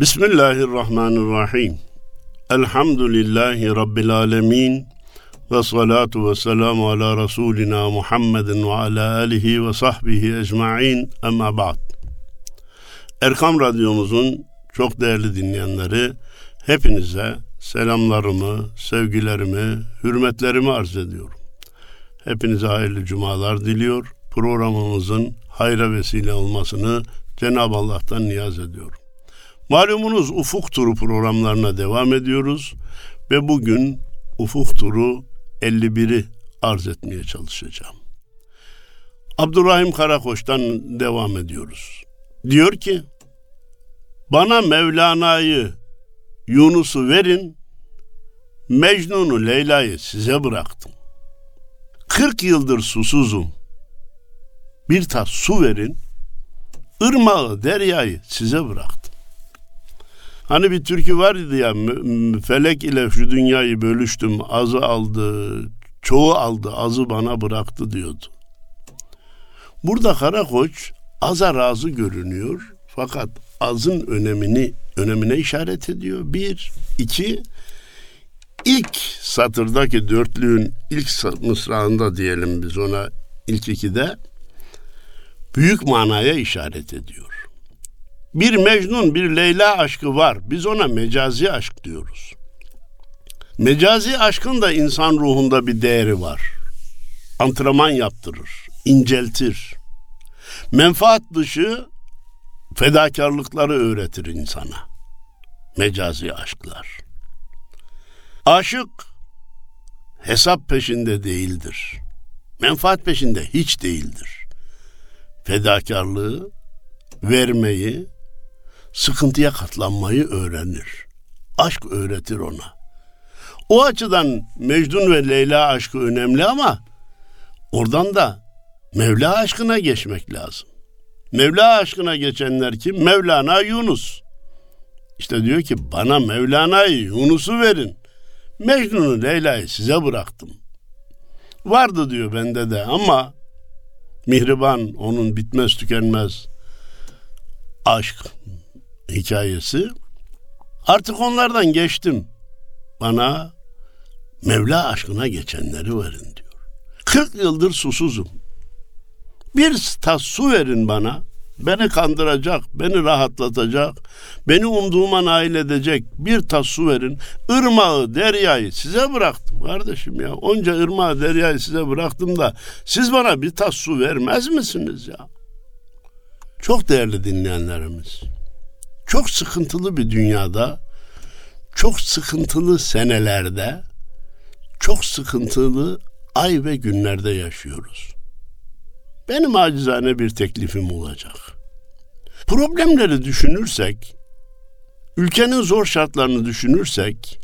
Bismillahirrahmanirrahim. Elhamdülillahi Rabbil alemin. Ve salatu ve selamu ala Resulina Muhammedin ve ala alihi ve sahbihi ecma'in emma ba'd. Erkam Radyomuzun çok değerli dinleyenleri, hepinize selamlarımı, sevgilerimi, hürmetlerimi arz ediyorum. Hepinize hayırlı cumalar diliyor. Programımızın hayra vesile olmasını Cenab-ı Allah'tan niyaz ediyorum. Malumunuz Ufuk Turu programlarına devam ediyoruz ve bugün Ufuk Turu 51'i arz etmeye çalışacağım. Abdurrahim Karakoç'tan devam ediyoruz. Diyor ki, bana Mevlana'yı, Yunus'u verin, Mecnun'u, Leyla'yı size bıraktım. 40 yıldır susuzum. Bir tas su verin, ırmağı, deryayı size bıraktım. Hani bir türkü vardı ya felek ile şu dünyayı bölüştüm azı aldı çoğu aldı azı bana bıraktı diyordu. Burada Karakoç aza razı görünüyor fakat azın önemini önemine işaret ediyor. Bir, iki, ilk satırdaki dörtlüğün ilk mısrağında diyelim biz ona ilk ikide büyük manaya işaret ediyor. Bir Mecnun, bir Leyla aşkı var. Biz ona mecazi aşk diyoruz. Mecazi aşkın da insan ruhunda bir değeri var. Antrenman yaptırır, inceltir. Menfaat dışı fedakarlıkları öğretir insana. Mecazi aşklar. Aşık hesap peşinde değildir. Menfaat peşinde hiç değildir. Fedakarlığı, vermeyi, sıkıntıya katlanmayı öğrenir. Aşk öğretir ona. O açıdan Mecnun ve Leyla aşkı önemli ama oradan da Mevla aşkına geçmek lazım. Mevla aşkına geçenler kim? Mevlana Yunus. İşte diyor ki bana Mevlana'yı Yunus'u verin. Mecnun'u Leyla'yı size bıraktım. Vardı diyor bende de ama Mihriban onun bitmez tükenmez aşk hikayesi. Artık onlardan geçtim. Bana Mevla aşkına geçenleri verin diyor. 40 yıldır susuzum. Bir tas su verin bana. Beni kandıracak, beni rahatlatacak, beni umduğuma nail edecek bir tas su verin. Irmağı, deryayı size bıraktım kardeşim ya. Onca ırmağı, deryayı size bıraktım da siz bana bir tas su vermez misiniz ya? Çok değerli dinleyenlerimiz. Çok sıkıntılı bir dünyada, çok sıkıntılı senelerde, çok sıkıntılı ay ve günlerde yaşıyoruz. Benim acizane bir teklifim olacak. Problemleri düşünürsek, ülkenin zor şartlarını düşünürsek,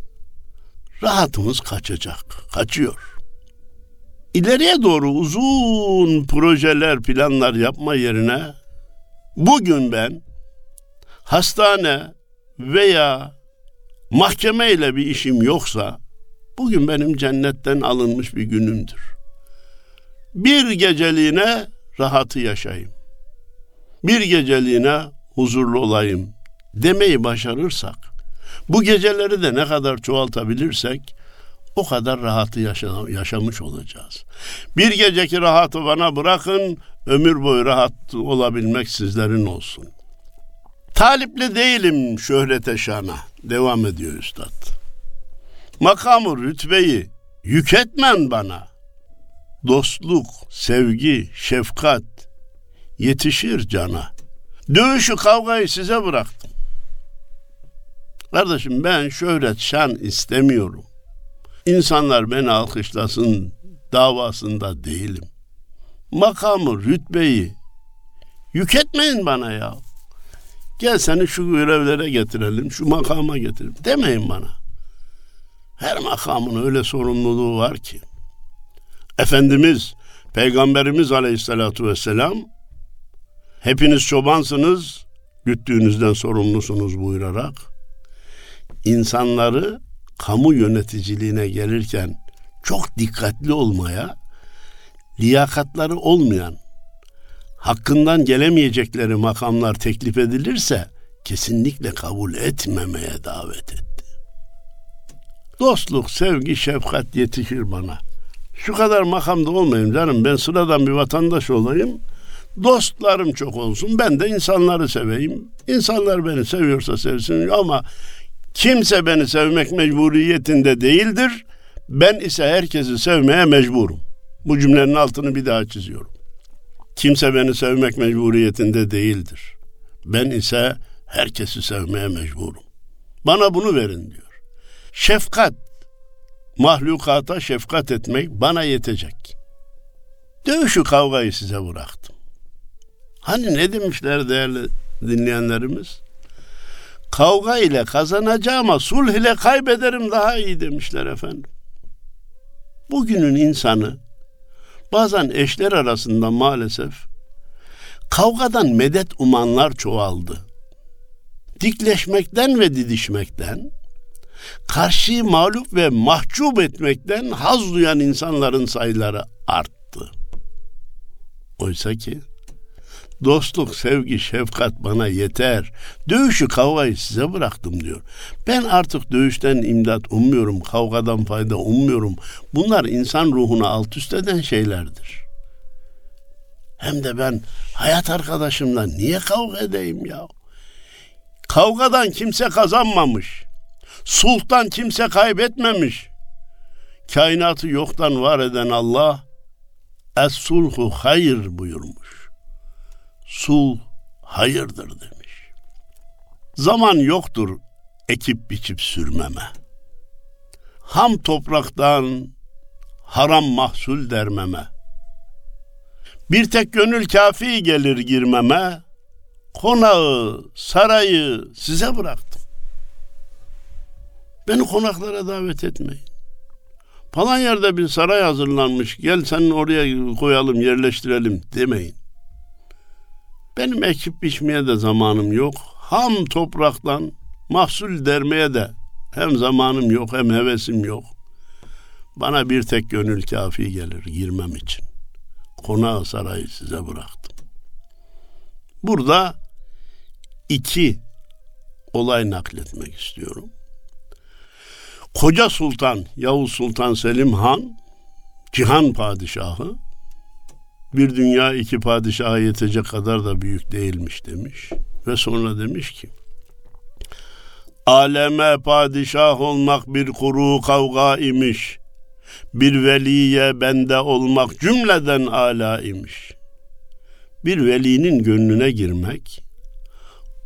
rahatımız kaçacak, kaçıyor. İleriye doğru uzun projeler, planlar yapma yerine Bugün ben hastane veya mahkeme ile bir işim yoksa bugün benim cennetten alınmış bir günümdür. Bir geceliğine rahatı yaşayayım. Bir geceliğine huzurlu olayım demeyi başarırsak bu geceleri de ne kadar çoğaltabilirsek o kadar rahatı yaşa yaşamış olacağız. Bir geceki rahatı bana bırakın, ömür boyu rahat olabilmek sizlerin olsun. Talipli değilim şöhrete şana. Devam ediyor üstad. Makamı, rütbeyi yük etmen bana. Dostluk, sevgi, şefkat yetişir cana. Dövüşü, kavgayı size bıraktım. Kardeşim ben şöhret, şan istemiyorum. İnsanlar beni alkışlasın davasında değilim. Makamı, rütbeyi yük etmeyin bana ya. Gel seni şu görevlere getirelim, şu makama getirelim. Demeyin bana. Her makamın öyle sorumluluğu var ki. Efendimiz, Peygamberimiz Aleyhisselatü Vesselam hepiniz çobansınız, güttüğünüzden sorumlusunuz buyurarak insanları kamu yöneticiliğine gelirken çok dikkatli olmaya, liyakatları olmayan, hakkından gelemeyecekleri makamlar teklif edilirse kesinlikle kabul etmemeye davet etti. Dostluk, sevgi, şefkat yetişir bana. Şu kadar makamda olmayayım canım. Ben sıradan bir vatandaş olayım. Dostlarım çok olsun. Ben de insanları seveyim. İnsanlar beni seviyorsa sevsin ama kimse beni sevmek mecburiyetinde değildir. Ben ise herkesi sevmeye mecburum. Bu cümlenin altını bir daha çiziyorum. Kimse beni sevmek mecburiyetinde değildir. Ben ise herkesi sevmeye mecburum. Bana bunu verin diyor. Şefkat, mahlukata şefkat etmek bana yetecek. Dövüşü kavgayı size bıraktım. Hani ne demişler değerli dinleyenlerimiz? Kavga ile kazanacağıma sulh ile kaybederim daha iyi demişler efendim. Bugünün insanı bazen eşler arasında maalesef kavgadan medet umanlar çoğaldı. Dikleşmekten ve didişmekten, karşıyı mağlup ve mahcup etmekten haz duyan insanların sayıları arttı. Oysa ki Dostluk, sevgi, şefkat bana yeter. Dövüşü, kavgayı size bıraktım diyor. Ben artık dövüşten imdat ummuyorum, kavgadan fayda ummuyorum. Bunlar insan ruhunu alt üst eden şeylerdir. Hem de ben hayat arkadaşımla niye kavga edeyim ya? Kavgadan kimse kazanmamış. Sulhtan kimse kaybetmemiş. Kainatı yoktan var eden Allah Es-sulhu hayır buyurmuş sul hayırdır demiş. Zaman yoktur ekip biçip sürmeme. Ham topraktan haram mahsul dermeme. Bir tek gönül kafi gelir girmeme. Konağı, sarayı size bıraktım. Beni konaklara davet etmeyin. Falan yerde bir saray hazırlanmış. Gel sen oraya koyalım, yerleştirelim demeyin. Benim ekip biçmeye de zamanım yok. Ham topraktan mahsul dermeye de hem zamanım yok hem hevesim yok. Bana bir tek gönül kafi gelir girmem için. Konağı sarayı size bıraktım. Burada iki olay nakletmek istiyorum. Koca Sultan Yavuz Sultan Selim Han Cihan Padişahı bir dünya iki padişaha yetecek kadar da büyük değilmiş demiş. Ve sonra demiş ki Aleme padişah olmak bir kuru kavga imiş. Bir veliye bende olmak cümleden ala imiş. Bir velinin gönlüne girmek,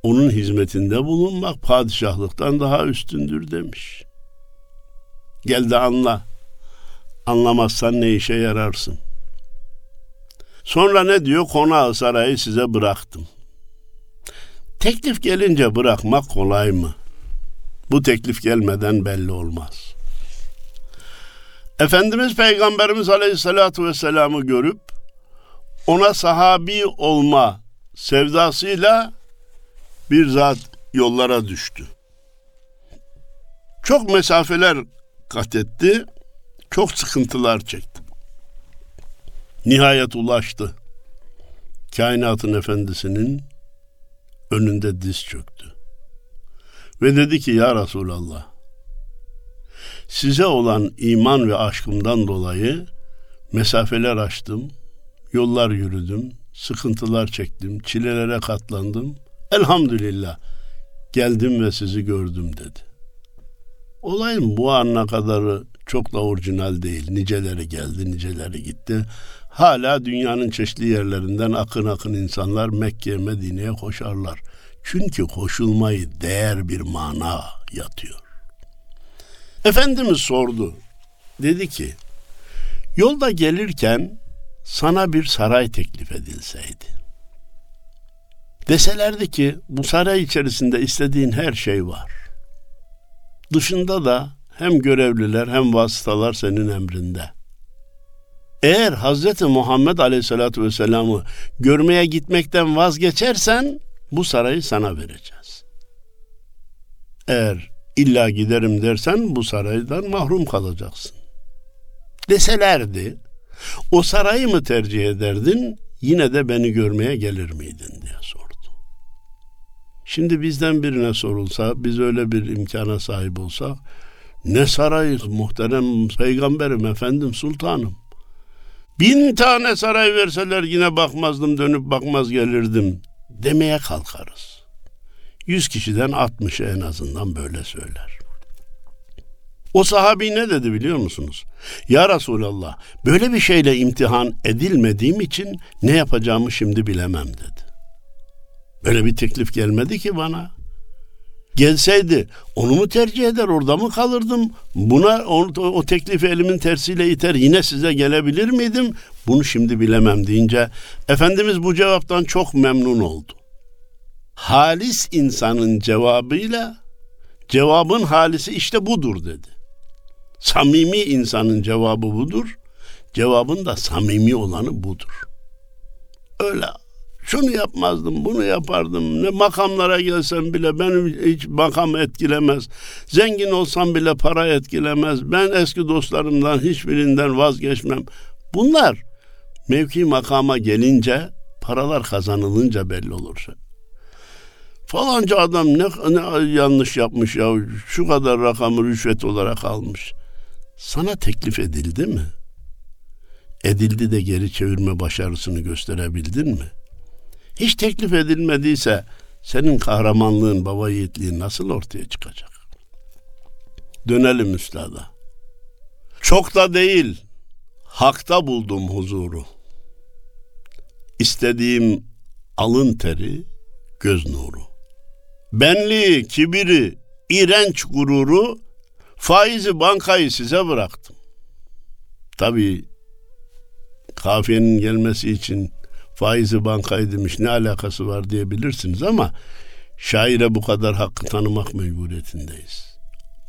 onun hizmetinde bulunmak padişahlıktan daha üstündür demiş. Gel de anla. Anlamazsan ne işe yararsın? Sonra ne diyor? Konağı sarayı size bıraktım. Teklif gelince bırakmak kolay mı? Bu teklif gelmeden belli olmaz. Efendimiz Peygamberimiz Aleyhisselatü Vesselam'ı görüp ona sahabi olma sevdasıyla bir zat yollara düştü. Çok mesafeler kat etti, çok sıkıntılar çekti. Nihayet ulaştı. Kainatın efendisinin önünde diz çöktü. Ve dedi ki ya Resulallah size olan iman ve aşkımdan dolayı mesafeler açtım, yollar yürüdüm, sıkıntılar çektim, çilelere katlandım. Elhamdülillah geldim ve sizi gördüm dedi. Olayın bu ana kadarı çok da orijinal değil. Niceleri geldi, niceleri gitti. Hala dünyanın çeşitli yerlerinden akın akın insanlar Mekke'ye, Medine'ye koşarlar. Çünkü koşulmayı değer bir mana yatıyor. Efendimiz sordu. Dedi ki, yolda gelirken sana bir saray teklif edilseydi. Deselerdi ki bu saray içerisinde istediğin her şey var. Dışında da hem görevliler hem vasıtalar senin emrinde. Eğer Hazreti Muhammed Aleyhisselatü Vesselam'ı görmeye gitmekten vazgeçersen bu sarayı sana vereceğiz. Eğer illa giderim dersen bu saraydan mahrum kalacaksın. Deselerdi o sarayı mı tercih ederdin yine de beni görmeye gelir miydin diye sordu. Şimdi bizden birine sorulsa, biz öyle bir imkana sahip olsa, ne sarayız muhterem peygamberim efendim sultanım. Bin tane saray verseler yine bakmazdım dönüp bakmaz gelirdim demeye kalkarız. Yüz kişiden altmışı en azından böyle söyler. O sahabi ne dedi biliyor musunuz? Ya Resulallah böyle bir şeyle imtihan edilmediğim için ne yapacağımı şimdi bilemem dedi. Böyle bir teklif gelmedi ki bana. Gelseydi onu mu tercih eder orada mı kalırdım? Buna o, o teklifi elimin tersiyle iter yine size gelebilir miydim? Bunu şimdi bilemem deyince Efendimiz bu cevaptan çok memnun oldu. Halis insanın cevabıyla cevabın halisi işte budur dedi. Samimi insanın cevabı budur. Cevabın da samimi olanı budur. Öyle şunu yapmazdım, bunu yapardım. Ne makamlara gelsem bile benim hiç makam etkilemez. Zengin olsam bile para etkilemez. Ben eski dostlarımdan hiçbirinden vazgeçmem. Bunlar mevki makama gelince, paralar kazanılınca belli olur. Falanca adam ne, ne yanlış yapmış ya, şu kadar rakamı rüşvet olarak almış. Sana teklif edildi mi? Edildi de geri çevirme başarısını gösterebildin mi? Hiç teklif edilmediyse senin kahramanlığın, baba yiğitliğin nasıl ortaya çıkacak? Dönelim üstada. Çok da değil, hakta buldum huzuru. İstediğim alın teri, göz nuru. Benliği, kibiri, iğrenç gururu, faizi bankayı size bıraktım. Tabii kafiyenin gelmesi için faizi bankayı demiş ne alakası var diyebilirsiniz ama şaire bu kadar hakkı tanımak mecburiyetindeyiz.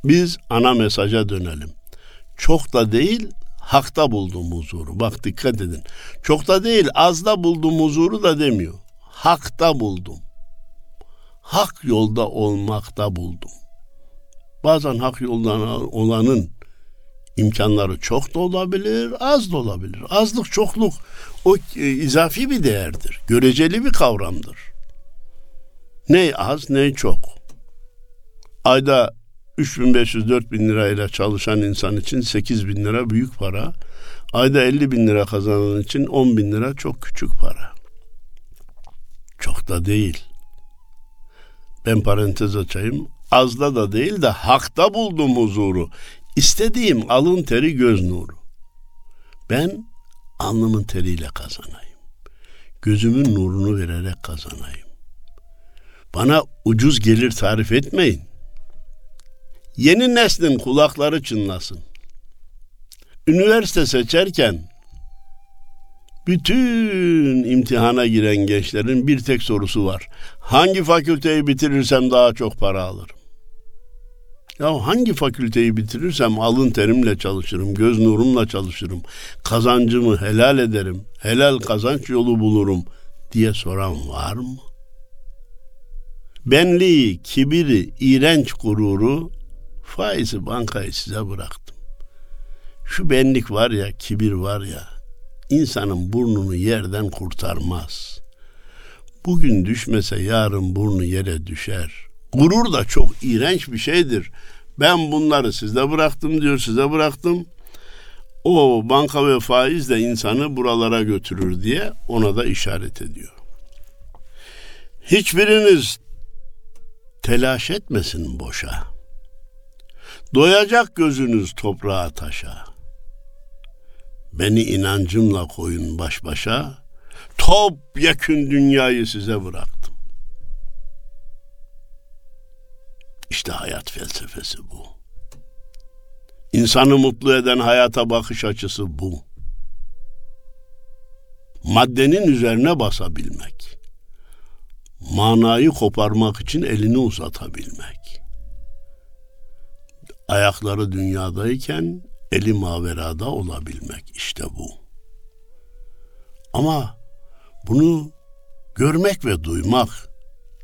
Biz ana mesaja dönelim. Çok da değil hakta buldum huzuru. Bak dikkat edin. Çok da değil azda buldum huzuru da demiyor. Hakta buldum. Hak yolda olmakta buldum. Bazen hak yoldan olanın imkanları çok da olabilir, az da olabilir. Azlık, çokluk o e, izafi bir değerdir. Göreceli bir kavramdır. Ne az ne çok. Ayda 3500-4000 lirayla çalışan insan için 8 bin lira büyük para. Ayda 50 bin lira kazanan için 10 bin lira çok küçük para. Çok da değil. Ben parantez açayım. Azda da değil de hakta buldum huzuru. İstediğim alın teri göz nuru. Ben alnımın teriyle kazanayım. Gözümün nurunu vererek kazanayım. Bana ucuz gelir tarif etmeyin. Yeni neslin kulakları çınlasın. Üniversite seçerken bütün imtihana giren gençlerin bir tek sorusu var. Hangi fakülteyi bitirirsem daha çok para alırım? Ya hangi fakülteyi bitirirsem alın terimle çalışırım, göz nurumla çalışırım, kazancımı helal ederim, helal kazanç yolu bulurum diye soran var mı? Benliği, kibiri, iğrenç gururu, faizi bankayı size bıraktım. Şu benlik var ya, kibir var ya, insanın burnunu yerden kurtarmaz. Bugün düşmese yarın burnu yere düşer.'' Gurur da çok iğrenç bir şeydir. Ben bunları sizde bıraktım diyor, size bıraktım. O banka ve faiz de insanı buralara götürür diye ona da işaret ediyor. Hiçbiriniz telaş etmesin boşa. Doyacak gözünüz toprağa taşa. Beni inancımla koyun baş başa. Top yakın dünyayı size bırak. İşte hayat felsefesi bu. İnsanı mutlu eden hayata bakış açısı bu. Maddenin üzerine basabilmek. Manayı koparmak için elini uzatabilmek. Ayakları dünyadayken eli maverada olabilmek işte bu. Ama bunu görmek ve duymak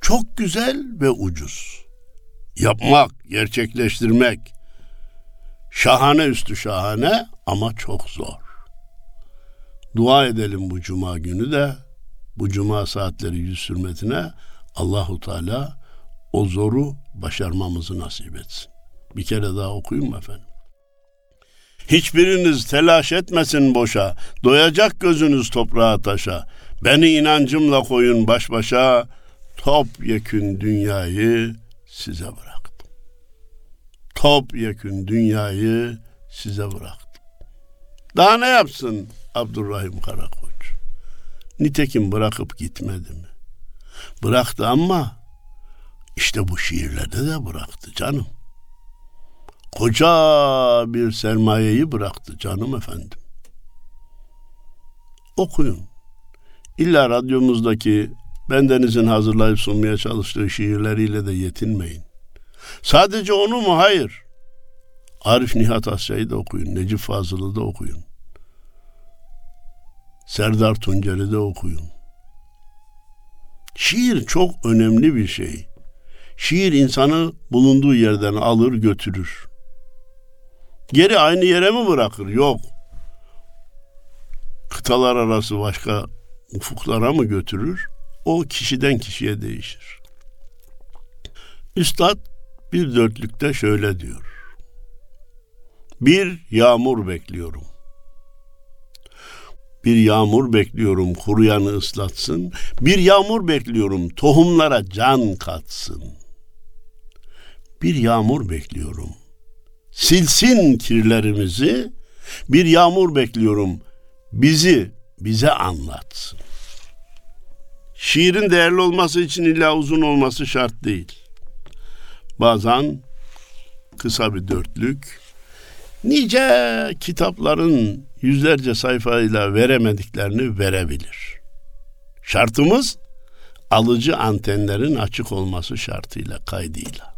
çok güzel ve ucuz yapmak, gerçekleştirmek şahane üstü şahane ama çok zor. Dua edelim bu cuma günü de bu cuma saatleri yüz hürmetine Allahu Teala o zoru başarmamızı nasip etsin. Bir kere daha okuyun mu efendim? Hiçbiriniz telaş etmesin boşa, doyacak gözünüz toprağa taşa. Beni inancımla koyun baş başa, top yekün dünyayı size bıraktım. Top yekün dünyayı size bıraktım. Daha ne yapsın Abdurrahim Karakoç? Nitekim bırakıp gitmedi mi? Bıraktı ama işte bu şiirlerde de bıraktı canım. Koca bir sermayeyi bıraktı canım efendim. Okuyun. İlla radyomuzdaki bendenizin hazırlayıp sunmaya çalıştığı şiirleriyle de yetinmeyin. Sadece onu mu? Hayır. Arif Nihat Asya'yı da okuyun. Necip Fazıl'ı da okuyun. Serdar Tuncer'i de okuyun. Şiir çok önemli bir şey. Şiir insanı bulunduğu yerden alır götürür. Geri aynı yere mi bırakır? Yok. Kıtalar arası başka ufuklara mı götürür? O kişiden kişiye değişir. Üstad bir dörtlükte şöyle diyor. Bir yağmur bekliyorum. Bir yağmur bekliyorum kuruyanı ıslatsın. Bir yağmur bekliyorum tohumlara can katsın. Bir yağmur bekliyorum. Silsin kirlerimizi. Bir yağmur bekliyorum. Bizi bize anlatsın. Şiirin değerli olması için illa uzun olması şart değil. Bazen kısa bir dörtlük, nice kitapların yüzlerce sayfayla veremediklerini verebilir. Şartımız alıcı antenlerin açık olması şartıyla, kaydıyla.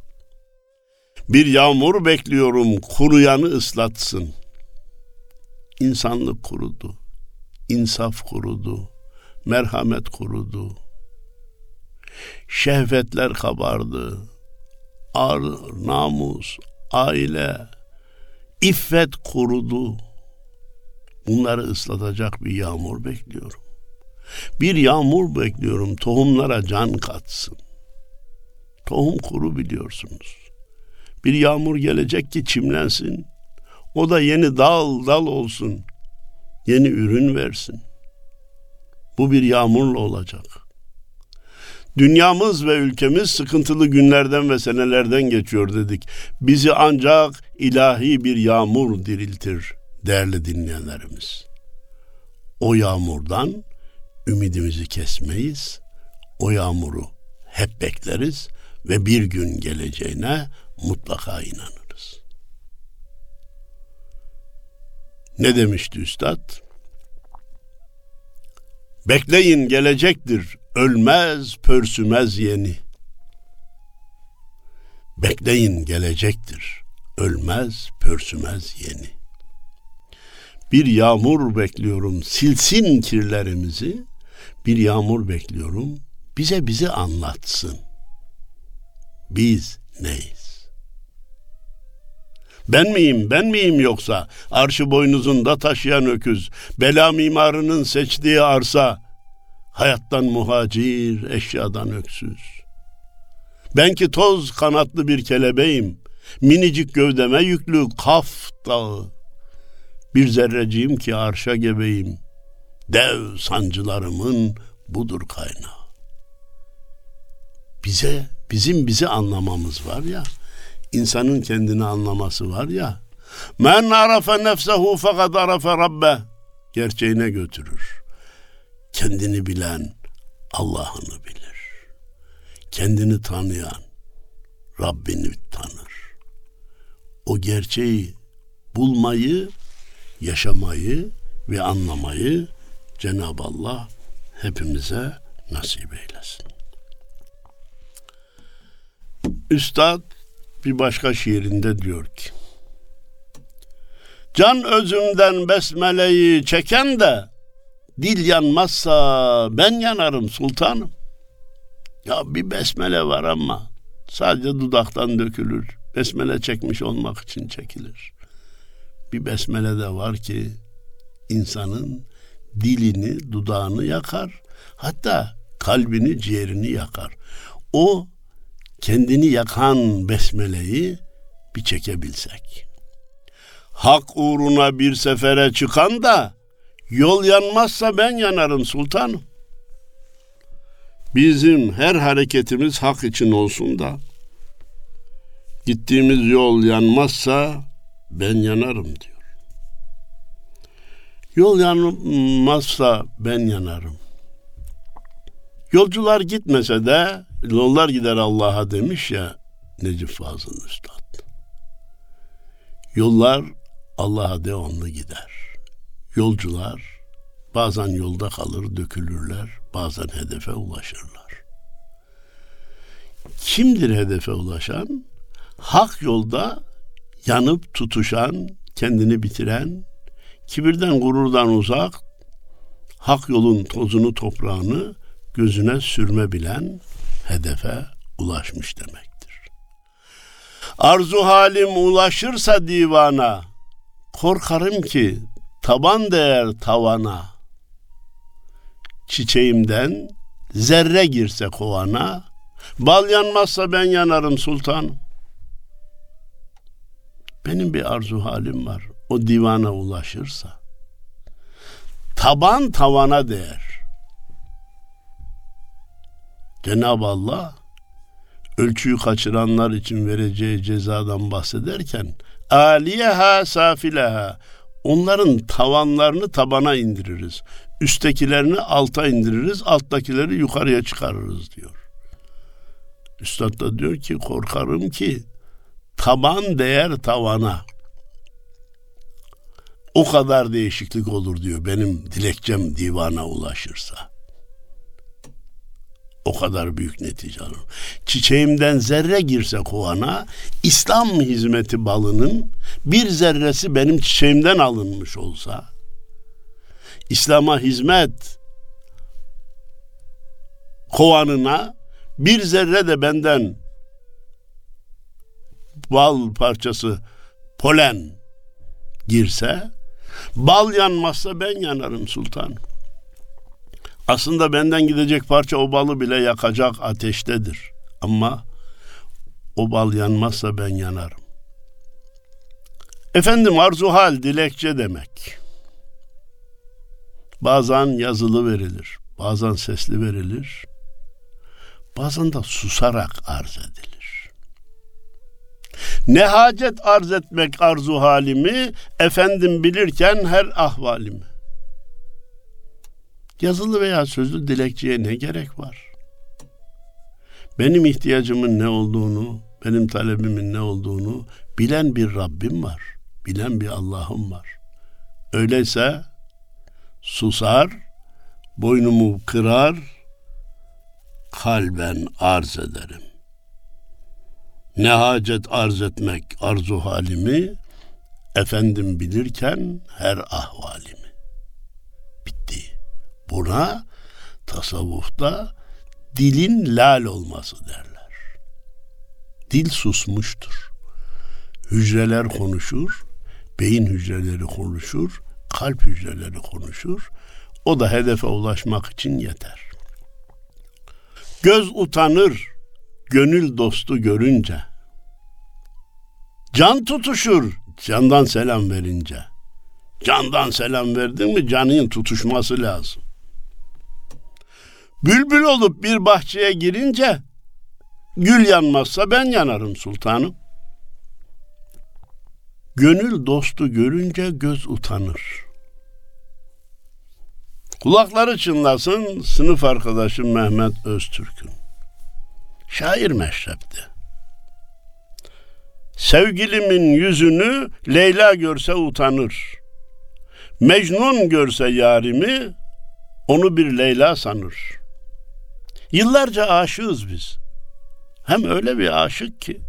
Bir yağmur bekliyorum kuruyanı ıslatsın. İnsanlık kurudu, insaf kurudu, merhamet kurudu. Şehvetler kabardı. Ar, namus, aile, iffet kurudu. Bunları ıslatacak bir yağmur bekliyorum. Bir yağmur bekliyorum tohumlara can katsın. Tohum kuru biliyorsunuz. Bir yağmur gelecek ki çimlensin. O da yeni dal dal olsun. Yeni ürün versin. Bu bir yağmurla olacak. Dünyamız ve ülkemiz sıkıntılı günlerden ve senelerden geçiyor dedik. Bizi ancak ilahi bir yağmur diriltir değerli dinleyenlerimiz. O yağmurdan ümidimizi kesmeyiz. O yağmuru hep bekleriz ve bir gün geleceğine mutlaka inanırız. Ne demişti üstad? Bekleyin gelecektir, ölmez, pörsümez yeni. Bekleyin gelecektir, ölmez, pörsümez yeni. Bir yağmur bekliyorum, silsin kirlerimizi. Bir yağmur bekliyorum, bize bizi anlatsın. Biz neyiz? Ben miyim, ben miyim yoksa? Arşı boynuzunda taşıyan öküz, bela mimarının seçtiği arsa, hayattan muhacir, eşyadan öksüz. Ben ki toz kanatlı bir kelebeğim, minicik gövdeme yüklü kaf dağı. Bir zerreciğim ki arşa gebeyim, dev sancılarımın budur kaynağı. Bize, bizim bizi anlamamız var ya, insanın kendini anlaması var ya. Men arafe nefsehu fakat arafe rabbe gerçeğine götürür. Kendini bilen Allah'ını bilir. Kendini tanıyan Rabbini tanır. O gerçeği bulmayı, yaşamayı ve anlamayı Cenab-ı Allah hepimize nasip eylesin. Üstad bir başka şiirinde diyor ki Can özümden besmeleyi çeken de dil yanmazsa ben yanarım sultanım. Ya bir besmele var ama sadece dudaktan dökülür. Besmele çekmiş olmak için çekilir. Bir besmele de var ki insanın dilini, dudağını yakar. Hatta kalbini, ciğerini yakar. O kendini yakan besmeleyi bir çekebilsek. Hak uğruna bir sefere çıkan da yol yanmazsa ben yanarım sultanım. Bizim her hareketimiz hak için olsun da gittiğimiz yol yanmazsa ben yanarım diyor. Yol yanmazsa ben yanarım. Yolcular gitmese de yollar gider Allah'a demiş ya Necip Fazıl Üstad. Yollar Allah'a devamlı gider. Yolcular bazen yolda kalır, dökülürler, bazen hedefe ulaşırlar. Kimdir hedefe ulaşan? Hak yolda yanıp tutuşan, kendini bitiren, kibirden gururdan uzak, hak yolun tozunu toprağını gözüne sürme bilen hedefe ulaşmış demektir. Arzu halim ulaşırsa divana, korkarım ki taban değer tavana. Çiçeğimden zerre girse kovana, bal yanmazsa ben yanarım sultan. Benim bir arzu halim var. O divana ulaşırsa. Taban tavana değer. Cenab-ı Allah ölçüyü kaçıranlar için vereceği cezadan bahsederken aliyeha safileha onların tavanlarını tabana indiririz. Üsttekilerini alta indiririz, alttakileri yukarıya çıkarırız diyor. Üstad da diyor ki korkarım ki taban değer tavana. O kadar değişiklik olur diyor benim dilekçem divana ulaşırsa. O kadar büyük netice alır. Çiçeğimden zerre girse kovana, İslam hizmeti balının bir zerresi benim çiçeğimden alınmış olsa, İslam'a hizmet kovanına bir zerre de benden bal parçası polen girse, bal yanmazsa ben yanarım sultanım. Aslında benden gidecek parça o balı bile yakacak ateştedir. Ama o bal yanmazsa ben yanarım. Efendim arzu hal dilekçe demek. Bazen yazılı verilir, bazen sesli verilir, bazen de susarak arz edilir. Ne hacet arz etmek arzu halimi, efendim bilirken her ahvalimi. Yazılı veya sözlü dilekçeye ne gerek var? Benim ihtiyacımın ne olduğunu, benim talebimin ne olduğunu bilen bir Rabbim var. Bilen bir Allah'ım var. Öyleyse susar, boynumu kırar, kalben arz ederim. Ne hacet arz etmek arzu halimi, efendim bilirken her ahvalimi. Buna tasavvufta dilin lal olması derler. Dil susmuştur. Hücreler konuşur, beyin hücreleri konuşur, kalp hücreleri konuşur. O da hedefe ulaşmak için yeter. Göz utanır, gönül dostu görünce. Can tutuşur, candan selam verince. Candan selam verdin mi canın tutuşması lazım. Bülbül olup bir bahçeye girince gül yanmazsa ben yanarım sultanım. Gönül dostu görünce göz utanır. Kulakları çınlasın sınıf arkadaşım Mehmet Öztürk'ün. Şair meşrepti. Sevgilimin yüzünü Leyla görse utanır. Mecnun görse yarimi onu bir Leyla sanır. Yıllarca aşığız biz. Hem öyle bir aşık ki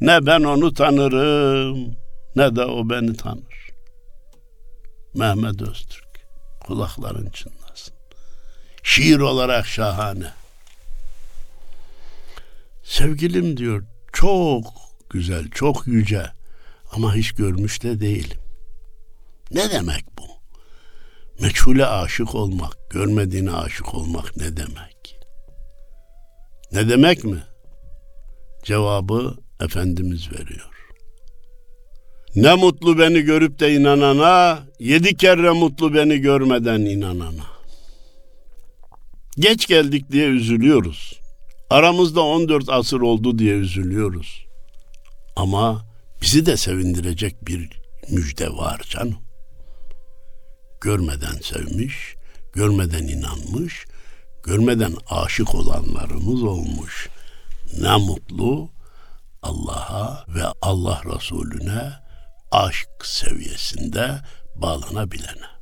ne ben onu tanırım ne de o beni tanır. Mehmet Öztürk kulakların çınlasın. Şiir olarak şahane. Sevgilim diyor çok güzel, çok yüce ama hiç görmüş de değilim. Ne demek bu? Meçhule aşık olmak, görmediğine aşık olmak ne demek? Ne demek mi? Cevabı Efendimiz veriyor. Ne mutlu beni görüp de inanana, yedi kere mutlu beni görmeden inanana. Geç geldik diye üzülüyoruz. Aramızda 14 asır oldu diye üzülüyoruz. Ama bizi de sevindirecek bir müjde var canım. Görmeden sevmiş, görmeden inanmış, görmeden aşık olanlarımız olmuş. Ne mutlu Allah'a ve Allah Resulüne aşk seviyesinde bağlanabilene.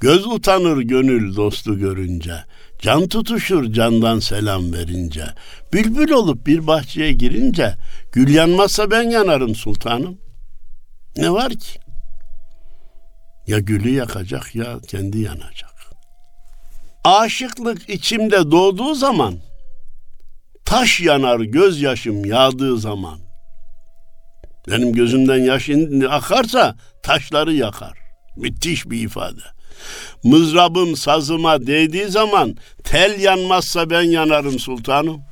Göz utanır gönül dostu görünce, can tutuşur candan selam verince, bülbül olup bir bahçeye girince, gül yanmazsa ben yanarım sultanım. Ne var ki? Ya gülü yakacak ya kendi yanacak. Aşıklık içimde doğduğu zaman, taş yanar gözyaşım yağdığı zaman. Benim gözümden yaş akarsa taşları yakar. Müthiş bir ifade. Mızrabım sazıma değdiği zaman tel yanmazsa ben yanarım sultanım.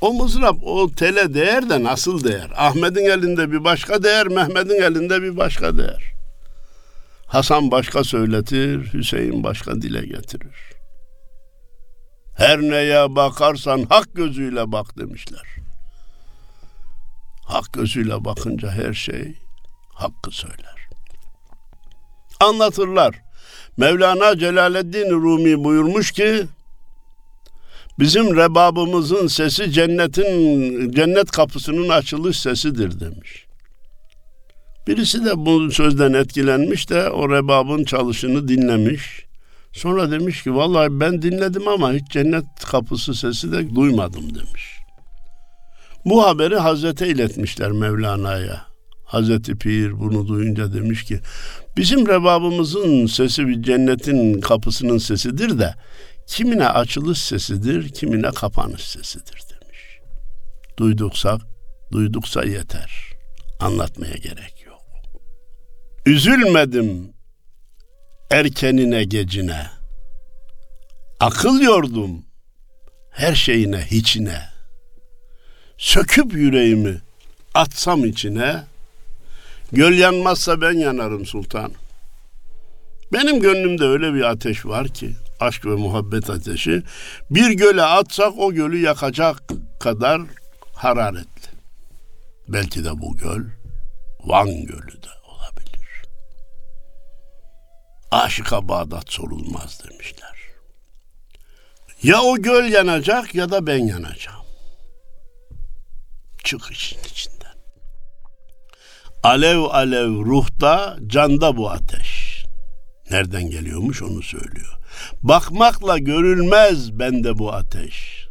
O mızrap o tele değer de nasıl değer? Ahmet'in elinde bir başka değer, Mehmet'in elinde bir başka değer. Hasan başka söyletir, Hüseyin başka dile getirir. Her neye bakarsan hak gözüyle bak demişler. Hak gözüyle bakınca her şey hakkı söyler. Anlatırlar. Mevlana Celaleddin Rumi buyurmuş ki bizim rebabımızın sesi cennetin cennet kapısının açılış sesidir demiş. Birisi de bu sözden etkilenmiş de o rebabın çalışını dinlemiş. Sonra demiş ki vallahi ben dinledim ama hiç cennet kapısı sesi de duymadım demiş. Bu haberi Hazrete iletmişler Mevlana'ya. Hazreti Pir bunu duyunca demiş ki bizim rebabımızın sesi bir cennetin kapısının sesidir de kimine açılış sesidir, kimine kapanış sesidir demiş. Duyduksa, duyduksa yeter. Anlatmaya gerek. Üzülmedim erkenine gecine. Akıl yordum her şeyine hiçine. Söküp yüreğimi atsam içine. Göl yanmazsa ben yanarım sultan. Benim gönlümde öyle bir ateş var ki aşk ve muhabbet ateşi. Bir göle atsak o gölü yakacak kadar hararetli. Belki de bu göl Van Gölü de aşıka Bağdat sorulmaz demişler. Ya o göl yanacak ya da ben yanacağım. Çık işin içinden. Alev alev ruhta, canda bu ateş. Nereden geliyormuş onu söylüyor. Bakmakla görülmez bende bu ateş.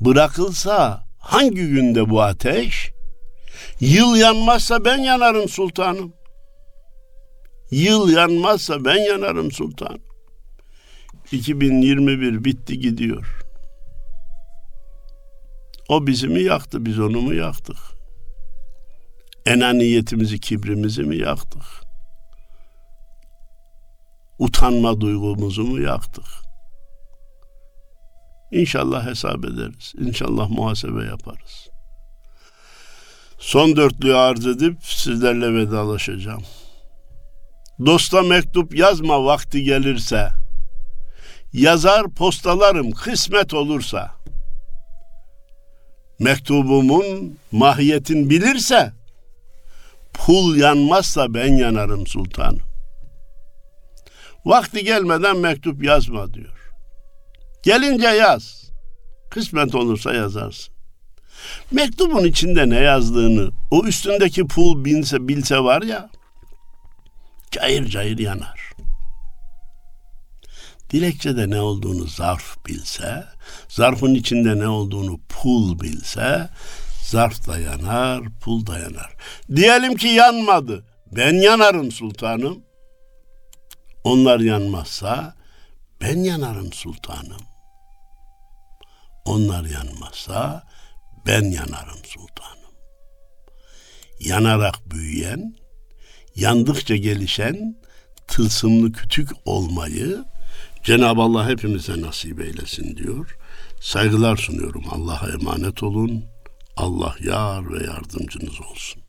Bırakılsa hangi günde bu ateş? Yıl yanmazsa ben yanarım sultanım. Yıl yanmazsa ben yanarım sultan. 2021 bitti gidiyor. O bizi mi yaktı, biz onu mu yaktık? Enaniyetimizi, kibrimizi mi yaktık? Utanma duygumuzu mu yaktık? İnşallah hesap ederiz. İnşallah muhasebe yaparız. Son dörtlüğü arz edip sizlerle vedalaşacağım. Dosta mektup yazma vakti gelirse. Yazar postalarım kısmet olursa. Mektubumun mahiyetin bilirse pul yanmazsa ben yanarım sultan. Vakti gelmeden mektup yazma diyor. Gelince yaz. Kısmet olursa yazarsın. Mektubun içinde ne yazdığını, o üstündeki pul bilse, bilse var ya, cayır cayır yanar. Dilekçede ne olduğunu zarf bilse, zarfın içinde ne olduğunu pul bilse, zarf da yanar, pul da yanar. Diyelim ki yanmadı, ben yanarım sultanım. Onlar yanmazsa ben yanarım sultanım. Onlar yanmazsa ben yanarım sultanım. Yanarak büyüyen yandıkça gelişen tılsımlı kütük olmayı Cenab-ı Allah hepimize nasip eylesin diyor. Saygılar sunuyorum. Allah'a emanet olun. Allah yar ve yardımcınız olsun.